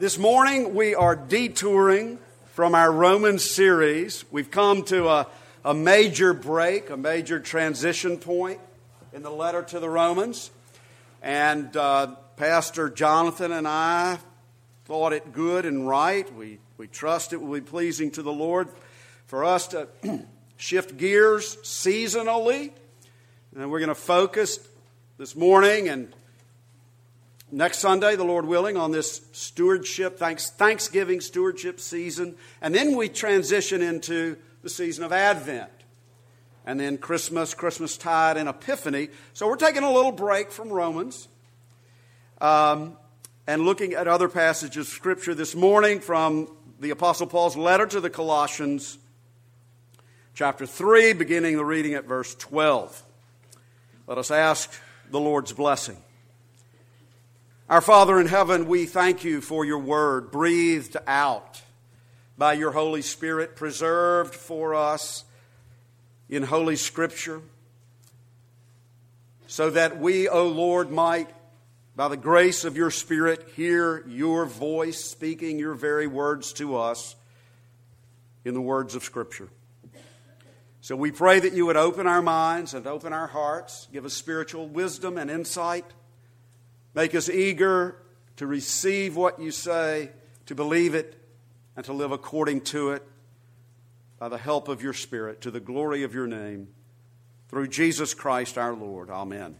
This morning we are detouring from our Roman series. We've come to a, a major break, a major transition point in the letter to the Romans. And uh, Pastor Jonathan and I thought it good and right. We, we trust it will be pleasing to the Lord for us to shift gears seasonally. And we're going to focus this morning and next Sunday, the Lord willing, on this stewardship, thanks, Thanksgiving stewardship season. And then we transition into the season of Advent. And then Christmas, Christmas tide, and Epiphany. So we're taking a little break from Romans um, and looking at other passages of Scripture this morning from the Apostle Paul's letter to the Colossians, chapter 3, beginning the reading at verse 12. Let us ask the Lord's blessing. Our Father in heaven, we thank you for your word breathed out by your Holy Spirit, preserved for us in Holy Scripture, so that we, O Lord, might, by the grace of your Spirit, hear your voice speaking your very words to us in the words of Scripture. So we pray that you would open our minds and open our hearts, give us spiritual wisdom and insight Make us eager to receive what you say, to believe it, and to live according to it by the help of your Spirit, to the glory of your name, through Jesus Christ our Lord. Amen.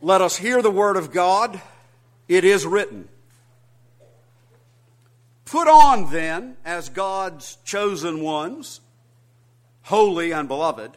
Let us hear the word of God. It is written. Put on then, as God's chosen ones, holy and beloved,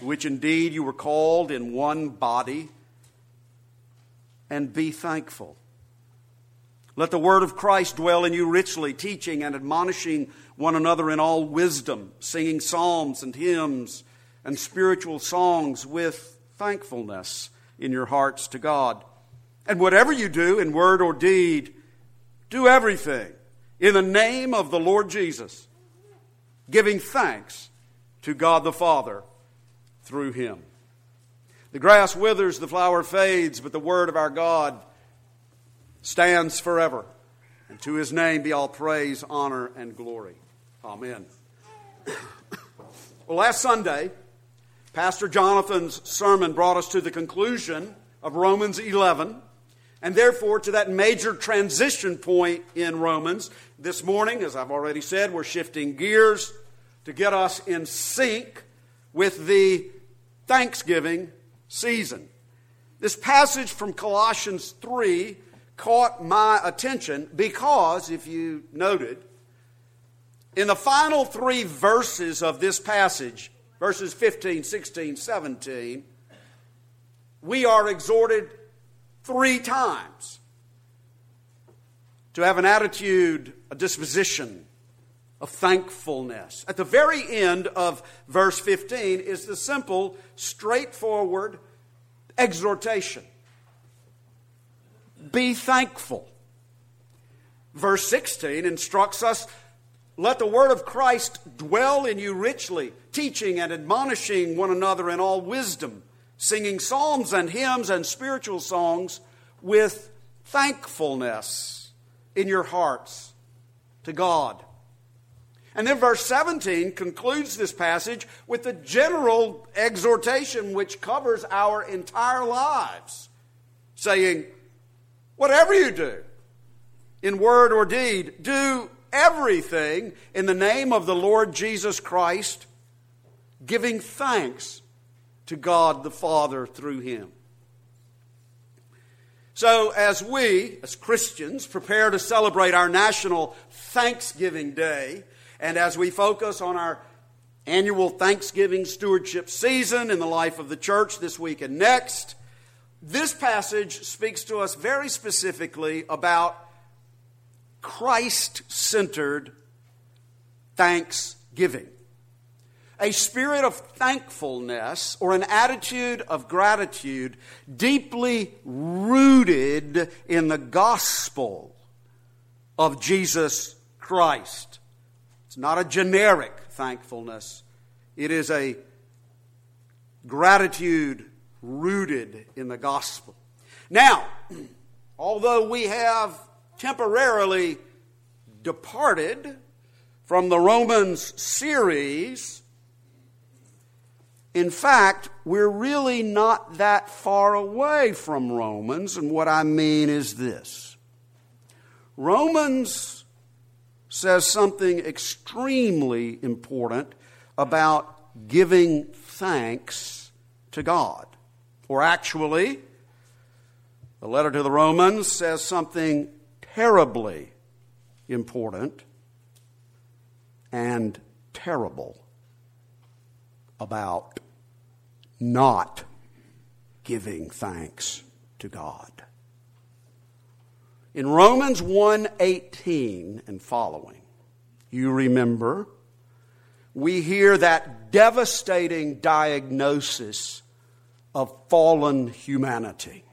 which indeed you were called in one body, and be thankful. Let the word of Christ dwell in you richly, teaching and admonishing one another in all wisdom, singing psalms and hymns and spiritual songs with thankfulness in your hearts to God. And whatever you do in word or deed, do everything in the name of the Lord Jesus, giving thanks to God the Father through him. The grass withers, the flower fades, but the word of our God stands forever. And to his name be all praise, honor, and glory. Amen. well, last Sunday, Pastor Jonathan's sermon brought us to the conclusion of Romans 11, and therefore to that major transition point in Romans. This morning, as I've already said, we're shifting gears to get us in sync with the Thanksgiving season. This passage from Colossians 3 caught my attention because, if you noted, in the final three verses of this passage, verses 15, 16, 17, we are exhorted three times to have an attitude, a disposition of thankfulness. At the very end of verse 15 is the simple, straightforward exhortation Be thankful. Verse 16 instructs us let the word of Christ dwell in you richly, teaching and admonishing one another in all wisdom, singing psalms and hymns and spiritual songs with thankfulness in your hearts to God. And then verse 17 concludes this passage with the general exhortation which covers our entire lives, saying, Whatever you do, in word or deed, do everything in the name of the Lord Jesus Christ, giving thanks to God the Father through him. So, as we, as Christians, prepare to celebrate our national Thanksgiving Day, and as we focus on our annual Thanksgiving stewardship season in the life of the church this week and next, this passage speaks to us very specifically about Christ centered thanksgiving. A spirit of thankfulness or an attitude of gratitude deeply rooted in the gospel of Jesus Christ. It's not a generic thankfulness, it is a gratitude rooted in the gospel. Now, although we have temporarily departed from the Romans series, in fact, we're really not that far away from Romans, and what I mean is this Romans says something extremely important about giving thanks to God. Or actually, the letter to the Romans says something terribly important and terrible about not giving thanks to God. In Romans 1:18 and following, you remember we hear that devastating diagnosis of fallen humanity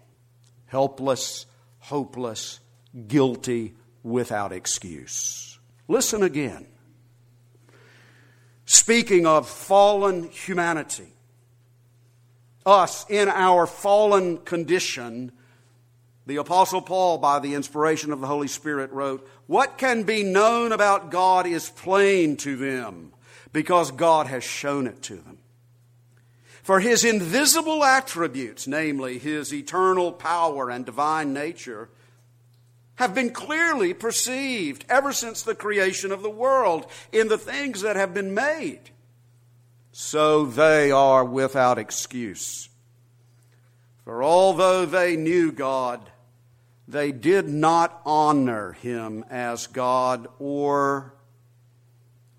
helpless, hopeless, guilty, without excuse. Listen again. Speaking of fallen humanity, us in our fallen condition, the Apostle Paul, by the inspiration of the Holy Spirit, wrote, What can be known about God is plain to them, because God has shown it to them. For his invisible attributes, namely his eternal power and divine nature, have been clearly perceived ever since the creation of the world in the things that have been made. So they are without excuse. For although they knew God, they did not honor him as God or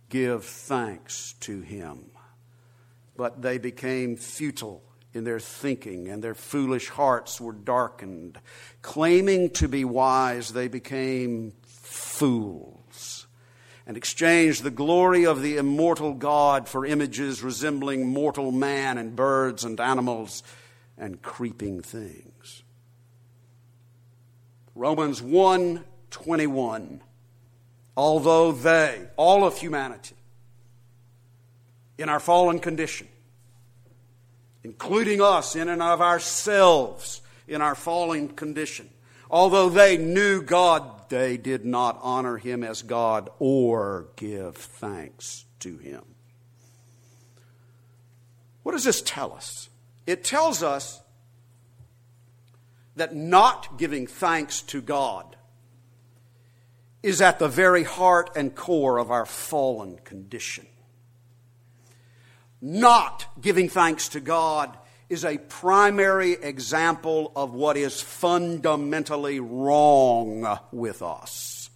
give thanks to him but they became futile in their thinking, and their foolish hearts were darkened. Claiming to be wise, they became fools and exchanged the glory of the immortal God for images resembling mortal man and birds and animals and creeping things. Romans 1 21. Although they, all of humanity, in our fallen condition, including us in and of ourselves in our fallen condition. Although they knew God, they did not honor him as God or give thanks to him. What does this tell us? It tells us that not giving thanks to God is at the very heart and core of our fallen condition not giving thanks to God is a primary example of what is fundamentally wrong with us.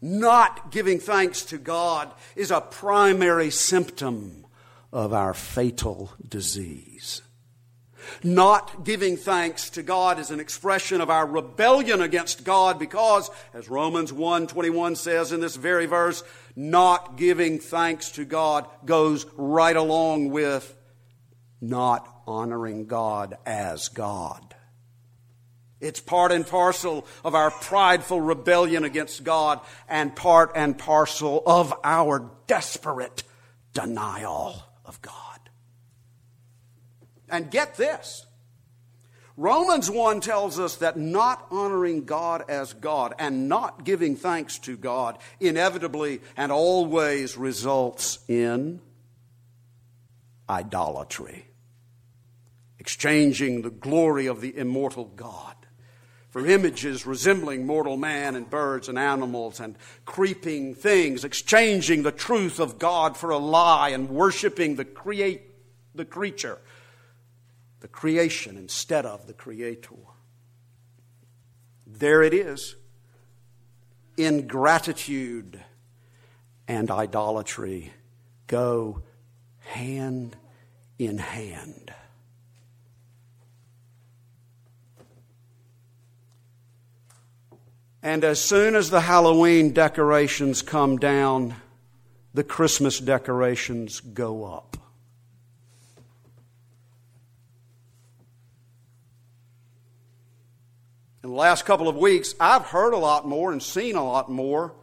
Not giving thanks to God is a primary symptom of our fatal disease. Not giving thanks to God is an expression of our rebellion against God because, as Romans 1:21 says in this very verse, not giving thanks to God goes right along with not honoring God as God. It's part and parcel of our prideful rebellion against God and part and parcel of our desperate denial of God. And get this. Romans 1 tells us that not honoring God as God and not giving thanks to God inevitably and always results in idolatry, exchanging the glory of the immortal God for images resembling mortal man and birds and animals and creeping things, exchanging the truth of God for a lie and worshiping the, create, the creature the creation instead of the creator. There it is ingratitude and idolatry go hand in hand. And as soon as the Halloween decorations come down, the Christmas decorations go up. In the last couple of weeks, I've heard a lot more and seen a lot more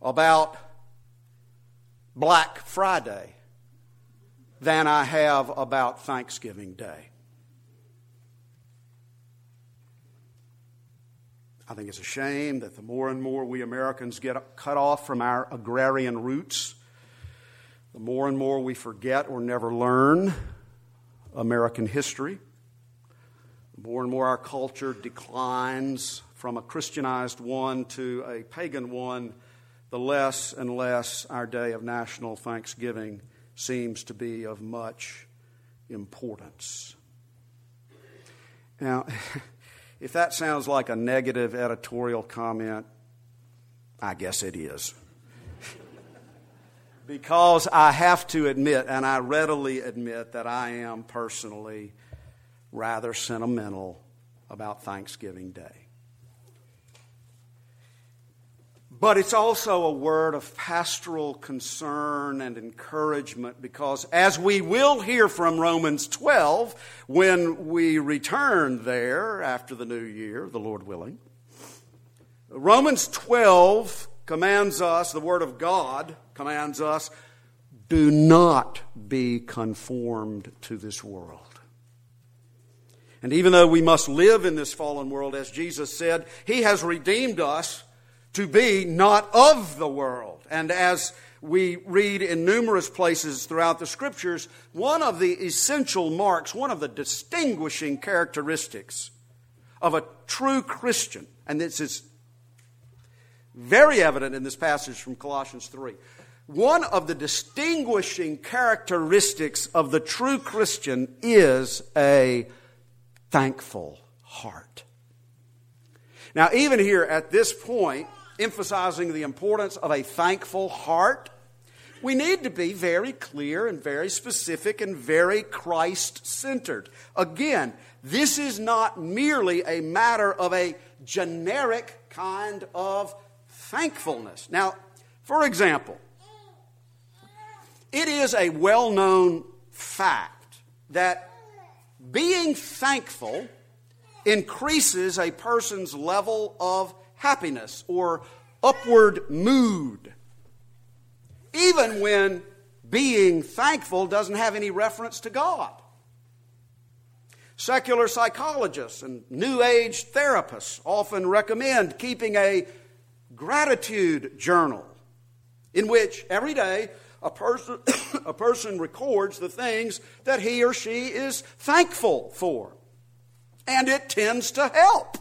about Black Friday than I have about Thanksgiving Day. I think it's a shame that the more and more we Americans get cut off from our agrarian roots, the more and more we forget or never learn American history, more and more our culture declines from a Christianized one to a pagan one, the less and less our day of national thanksgiving seems to be of much importance. Now, If that sounds like a negative editorial comment, I guess it is. because I have to admit, and I readily admit, that I am personally rather sentimental about Thanksgiving Day. But it's also a word of pastoral concern and encouragement because, as we will hear from Romans 12 when we return there after the new year, the Lord willing, Romans 12 commands us, the Word of God commands us, do not be conformed to this world. And even though we must live in this fallen world, as Jesus said, He has redeemed us to be not of the world. And as we read in numerous places throughout the scriptures, one of the essential marks, one of the distinguishing characteristics of a true Christian, and this is very evident in this passage from Colossians 3. One of the distinguishing characteristics of the true Christian is a thankful heart. Now, even here at this point, emphasizing the importance of a thankful heart, we need to be very clear and very specific and very Christ centered. Again, this is not merely a matter of a generic kind of thankfulness. Now, for example, it is a well known fact that being thankful increases a person's level of happiness or upward mood. Even when being thankful doesn't have any reference to God. Secular psychologists and New Age therapists often recommend keeping a gratitude journal in which every day a person, a person records the things that he or she is thankful for. And it tends to help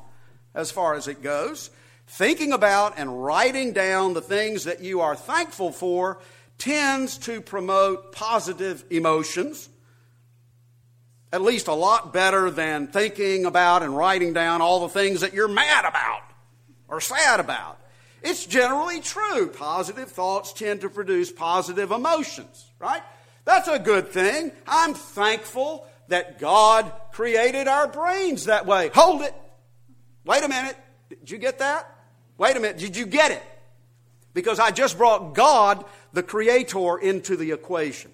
as far as it goes. Thinking about and writing down the things that you are thankful for tends to promote positive emotions, at least a lot better than thinking about and writing down all the things that you're mad about or sad about. It's generally true. Positive thoughts tend to produce positive emotions, right? That's a good thing. I'm thankful that God created our brains that way. Hold it. Wait a minute. Did you get that? Wait a minute, did you get it? Because I just brought God, the Creator, into the equation.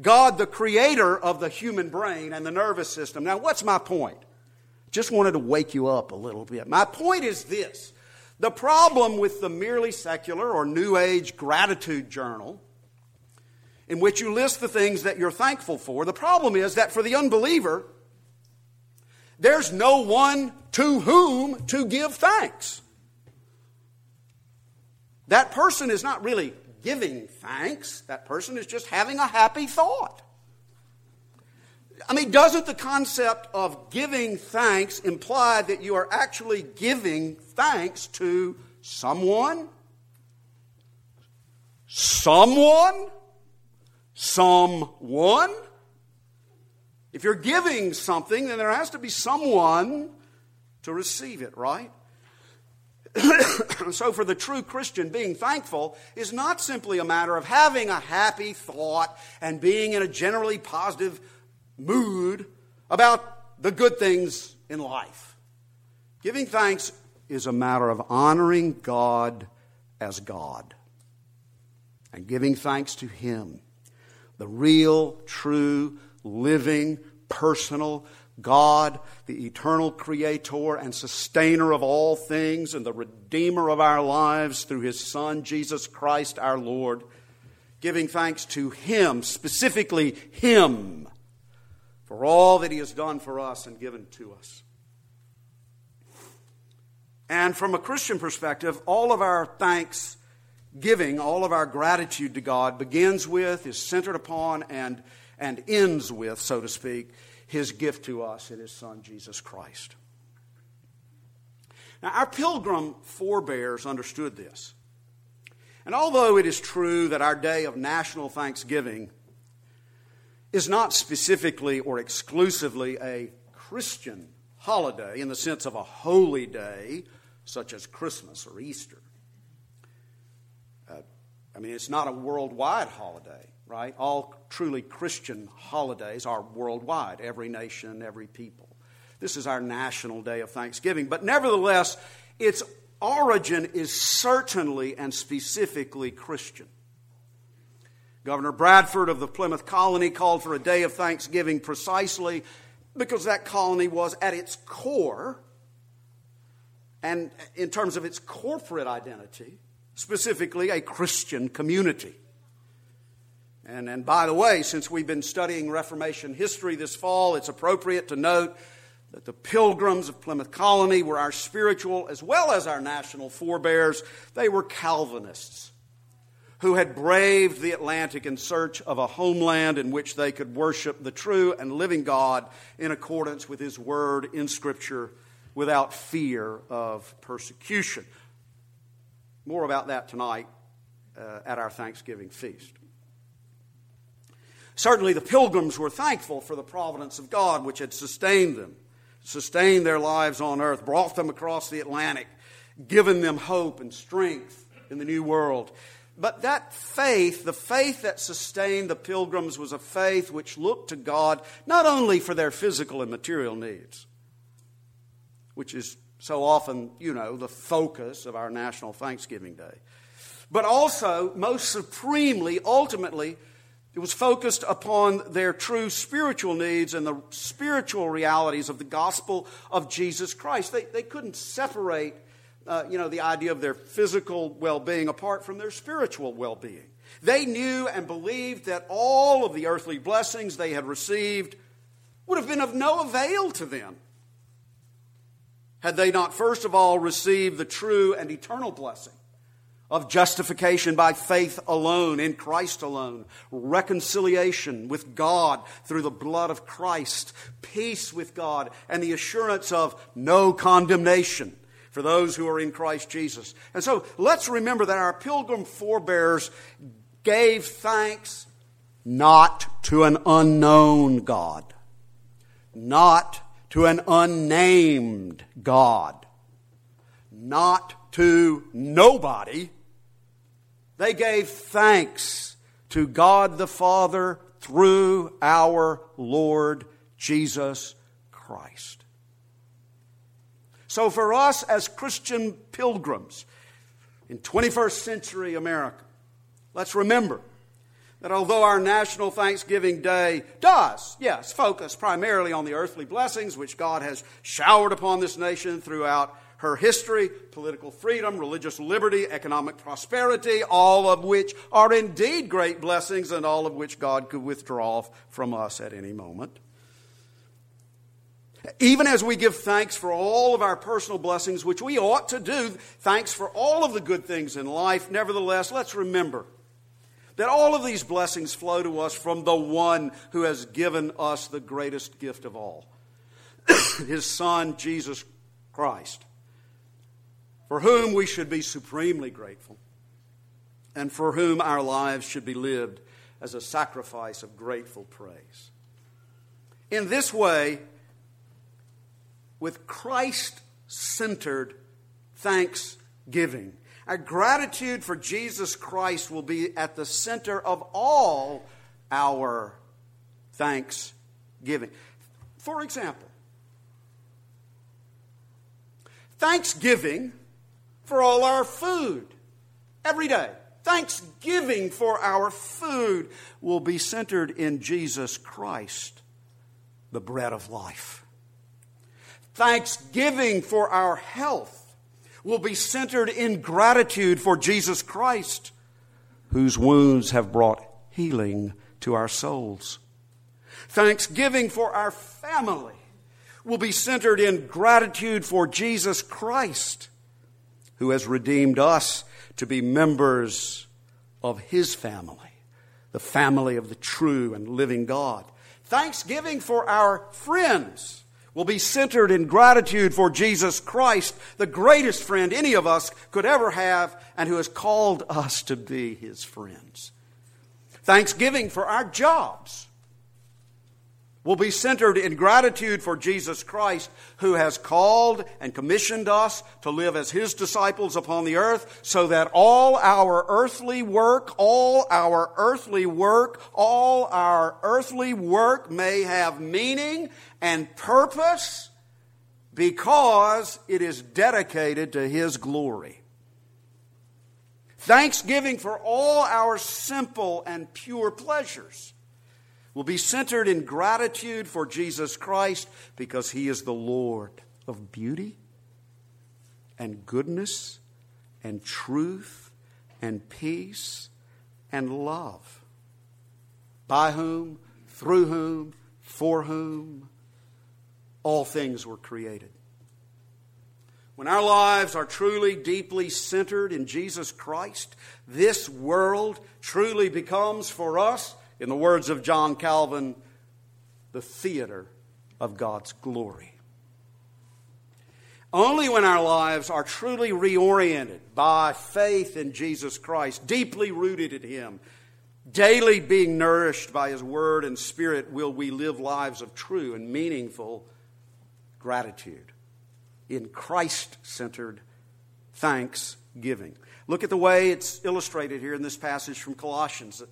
God, the creator of the human brain and the nervous system. Now, what's my point? Just wanted to wake you up a little bit. My point is this the problem with the merely secular or New Age gratitude journal, in which you list the things that you're thankful for, the problem is that for the unbeliever, there's no one to whom to give thanks. That person is not really giving thanks, that person is just having a happy thought. I mean, doesn't the concept of giving thanks imply that you are actually giving thanks to someone? Someone? Someone? If you're giving something, then there has to be someone to receive it, right? so, for the true Christian, being thankful is not simply a matter of having a happy thought and being in a generally positive mood about the good things in life. Giving thanks is a matter of honoring God as God and giving thanks to Him, the real, true, living, personal God, the eternal creator and sustainer of all things and the redeemer of our lives through His Son, Jesus Christ our Lord, giving thanks to Him, specifically Him, for all that He has done for us and given to us. And from a Christian perspective, all of our thanks giving, all of our gratitude to God begins with, is centered upon, and, and ends with, so to speak, His gift to us in His Son, Jesus Christ. Now, our pilgrim forebears understood this. And although it is true that our day of national thanksgiving is not specifically or exclusively a Christian holiday in the sense of a holy day, such as Christmas or Easter. Uh, I mean, it's not a worldwide holiday, right? All truly Christian holidays are worldwide, every nation, every people. This is our national day of thanksgiving. But nevertheless, its origin is certainly and specifically Christian. Governor Bradford of the Plymouth colony called for a day of thanksgiving precisely because that colony was at its core, and in terms of its corporate identity, specifically a Christian community. And, and by the way, since we've been studying Reformation history this fall, it's appropriate to note that the pilgrims of Plymouth Colony were our spiritual as well as our national forebears. They were Calvinists who had braved the Atlantic in search of a homeland in which they could worship the true and living God in accordance with His Word in Scripture without fear of persecution. More about that tonight uh, at our Thanksgiving feast. Certainly, the pilgrims were thankful for the providence of God which had sustained them, sustained their lives on earth, brought them across the Atlantic, given them hope and strength in the new world. But that faith, the faith that sustained the pilgrims, was a faith which looked to God not only for their physical and material needs, which is so often, you know, the focus of our National Thanksgiving Day, but also, most supremely, ultimately, it was focused upon their true spiritual needs and the spiritual realities of the gospel of Jesus Christ. They, they couldn't separate uh, you know, the idea of their physical well being apart from their spiritual well being. They knew and believed that all of the earthly blessings they had received would have been of no avail to them had they not, first of all, received the true and eternal blessing of justification by faith alone, in Christ alone, reconciliation with God through the blood of Christ, peace with God, and the assurance of no condemnation for those who are in Christ Jesus. And so let's remember that our pilgrim forebears gave thanks not to an unknown God, not to an unnamed God, not to nobody. They gave thanks to God the Father through our Lord Jesus Christ. So, for us as Christian pilgrims in 21st century America, let's remember that although our National Thanksgiving Day does, yes, focus primarily on the earthly blessings which God has showered upon this nation throughout her history, political freedom, religious liberty, economic prosperity, all of which are indeed great blessings and all of which God could withdraw from us at any moment. Even as we give thanks for all of our personal blessings, which we ought to do, thanks for all of the good things in life, nevertheless, let's remember that all of these blessings flow to us from the one who has given us the greatest gift of all his Son, Jesus Christ, for whom we should be supremely grateful and for whom our lives should be lived as a sacrifice of grateful praise. In this way, with Christ centered thanksgiving. Our gratitude for Jesus Christ will be at the center of all our thanksgiving. For example, Thanksgiving for all our food every day. Thanksgiving for our food will be centered in Jesus Christ, the bread of life. Thanksgiving for our health will be centered in gratitude for Jesus Christ, whose wounds have brought healing to our souls. Thanksgiving for our family will be centered in gratitude for Jesus Christ, who has redeemed us to be members of his family, the family of the true and living God. Thanksgiving for our friends will be centered in gratitude for Jesus Christ, the greatest friend any of us could ever have, and who has called us to be his friends. Thanksgiving for our jobs will be centered in gratitude for Jesus Christ, who has called and commissioned us to live as his disciples upon the earth, so that all our earthly work, all our earthly work, all our earthly work may have meaning and purpose because it is dedicated to his glory. Thanksgiving for all our simple and pure pleasures will be centered in gratitude for Jesus Christ because he is the Lord of beauty and goodness and truth and peace and love. By whom, through whom, for whom all things were created. When our lives are truly, deeply centered in Jesus Christ, this world truly becomes for us in the words of John Calvin, the theater of God's glory. Only when our lives are truly reoriented by faith in Jesus Christ, deeply rooted in Him, daily being nourished by His Word and Spirit, will we live lives of true and meaningful gratitude in Christ centered thanksgiving. Look at the way it's illustrated here in this passage from Colossians.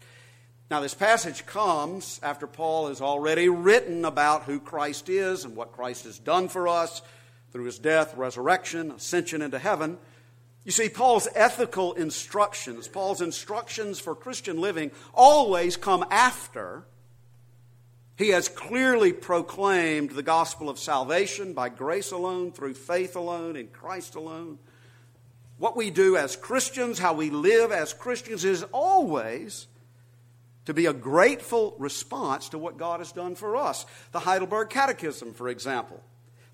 Now, this passage comes after Paul has already written about who Christ is and what Christ has done for us through his death, resurrection, ascension into heaven. You see, Paul's ethical instructions, Paul's instructions for Christian living, always come after he has clearly proclaimed the gospel of salvation by grace alone, through faith alone, in Christ alone. What we do as Christians, how we live as Christians, is always to be a grateful response to what God has done for us. The Heidelberg Catechism, for example,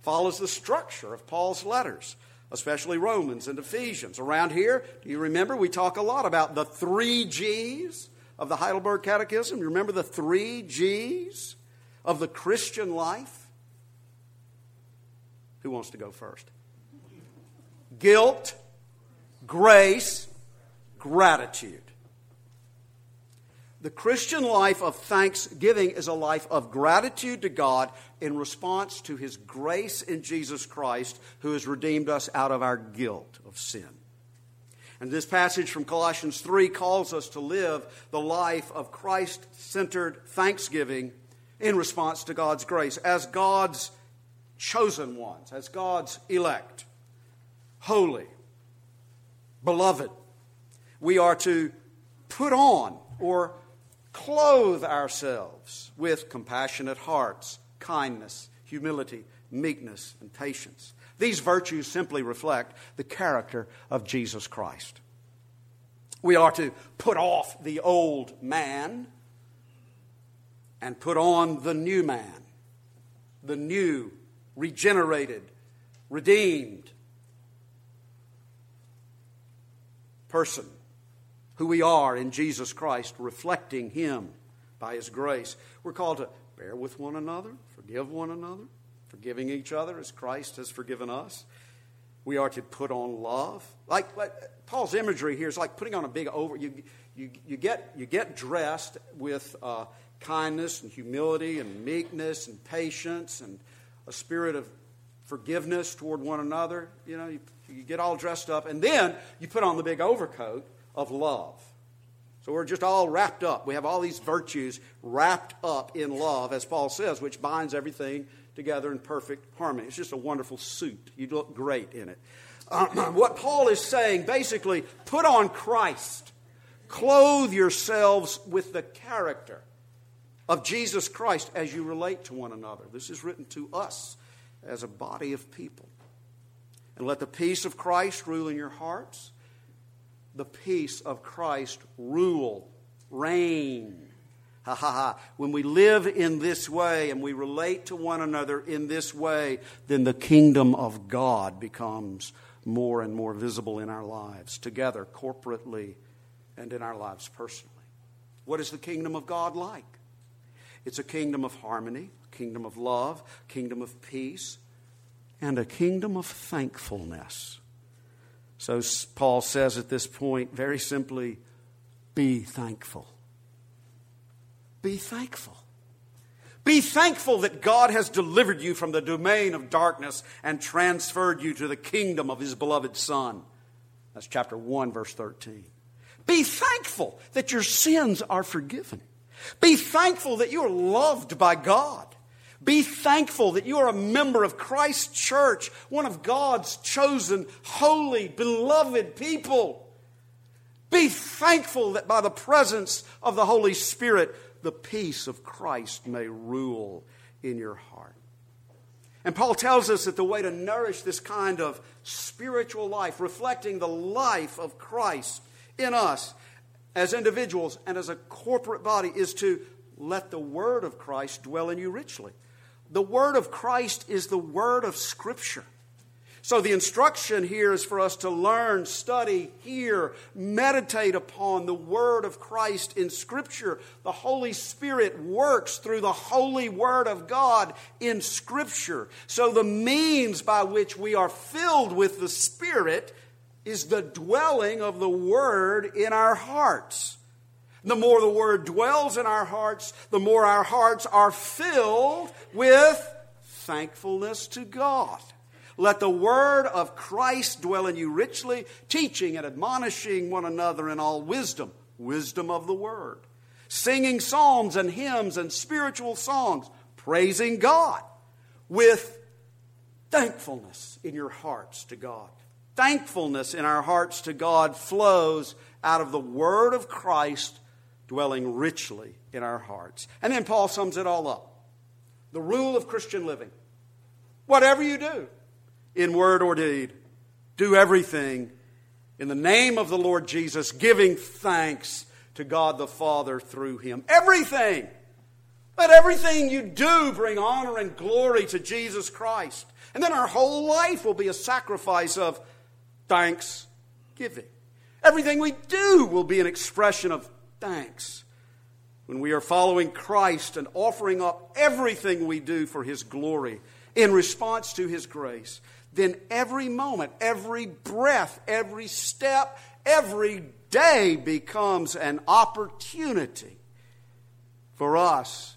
follows the structure of Paul's letters, especially Romans and Ephesians. Around here, do you remember we talk a lot about the three G's of the Heidelberg Catechism? You remember the three G's of the Christian life? Who wants to go first? Guilt, grace, gratitude. The Christian life of thanksgiving is a life of gratitude to God in response to His grace in Jesus Christ, who has redeemed us out of our guilt of sin. And this passage from Colossians 3 calls us to live the life of Christ centered thanksgiving in response to God's grace as God's chosen ones, as God's elect, holy, beloved. We are to put on or clothe ourselves with compassionate hearts, kindness, humility, meekness, and patience. These virtues simply reflect the character of Jesus Christ. We are to put off the old man and put on the new man, the new, regenerated, redeemed person who we are in Jesus Christ, reflecting Him by His grace. We're called to bear with one another, forgive one another, forgiving each other as Christ has forgiven us. We are to put on love. Like, like Paul's imagery here is like putting on a big over. You, you, you, get, you get dressed with uh, kindness and humility and meekness and patience and a spirit of forgiveness toward one another. You know, you, you get all dressed up, and then you put on the big overcoat of love. So we're just all wrapped up. We have all these virtues wrapped up in love, as Paul says, which binds everything together in perfect harmony. It's just a wonderful suit. You look great in it. What Paul is saying basically, put on Christ. Clothe yourselves with the character of Jesus Christ as you relate to one another. This is written to us as a body of people. And let the peace of Christ rule in your hearts. The peace of Christ rule, reign. Ha ha ha. When we live in this way and we relate to one another in this way, then the kingdom of God becomes more and more visible in our lives, together, corporately, and in our lives personally. What is the kingdom of God like? It's a kingdom of harmony, a kingdom of love, a kingdom of peace, and a kingdom of thankfulness. So Paul says at this point, very simply, be thankful. Be thankful. Be thankful that God has delivered you from the domain of darkness and transferred you to the kingdom of his beloved Son. That's chapter 1, verse 13. Be thankful that your sins are forgiven. Be thankful that you are loved by God. Be thankful that you are a member of Christ's church, one of God's chosen, holy, beloved people. Be thankful that by the presence of the Holy Spirit, the peace of Christ may rule in your heart. And Paul tells us that the way to nourish this kind of spiritual life, reflecting the life of Christ in us, as individuals and as a corporate body is to let the word of Christ dwell in you richly. The word of Christ is the word of Scripture. So the instruction here is for us to learn, study, hear, meditate upon the Word of Christ in Scripture. The Holy Spirit works through the holy Word of God in Scripture. So the means by which we are filled with the Spirit is the dwelling of the Word in our hearts. The more the Word dwells in our hearts, the more our hearts are filled with thankfulness to God. Let the Word of Christ dwell in you richly, teaching and admonishing one another in all wisdom, wisdom of the Word, singing psalms and hymns and spiritual songs, praising God with thankfulness in your hearts to God thankfulness in our hearts to God flows out of the Word of Christ dwelling richly in our hearts. And then Paul sums it all up the rule of Christian living. Whatever you do, in word or deed, do everything in the name of the Lord Jesus, giving thanks to God the Father through him. Everything. Let everything you do bring honor and glory to Jesus Christ. And then our whole life will be a sacrifice of thanksgiving. Everything we do will be an expression of thanks. When we are following Christ and offering up everything we do for His glory in response to His grace, then every moment, every breath, every step, every day becomes an opportunity for us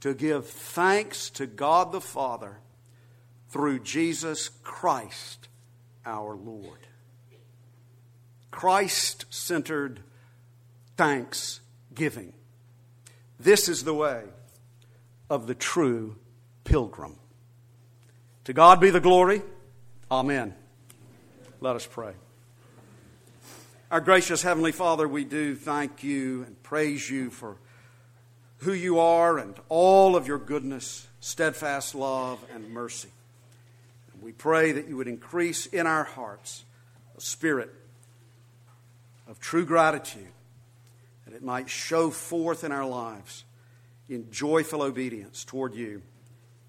to give thanks to God the Father through Jesus Christ our Lord. Christ centered thanksgiving. This is the way of the true pilgrim. To God be the glory. Amen. Let us pray. Our gracious Heavenly Father, we do thank you and praise you for who you are and all of your goodness, steadfast love, and mercy. We pray that you would increase in our hearts a spirit of true gratitude, that it might show forth in our lives in joyful obedience toward you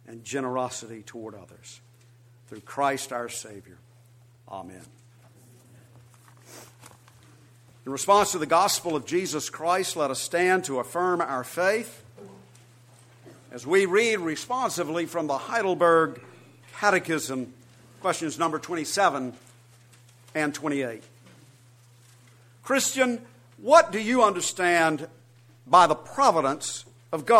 and generosity toward others. Through Christ our Savior. Amen. In response to the gospel of Jesus Christ, let us stand to affirm our faith as we read responsively from the Heidelberg Catechism, questions number 27 and 28. Christian, what do you understand by the providence of God?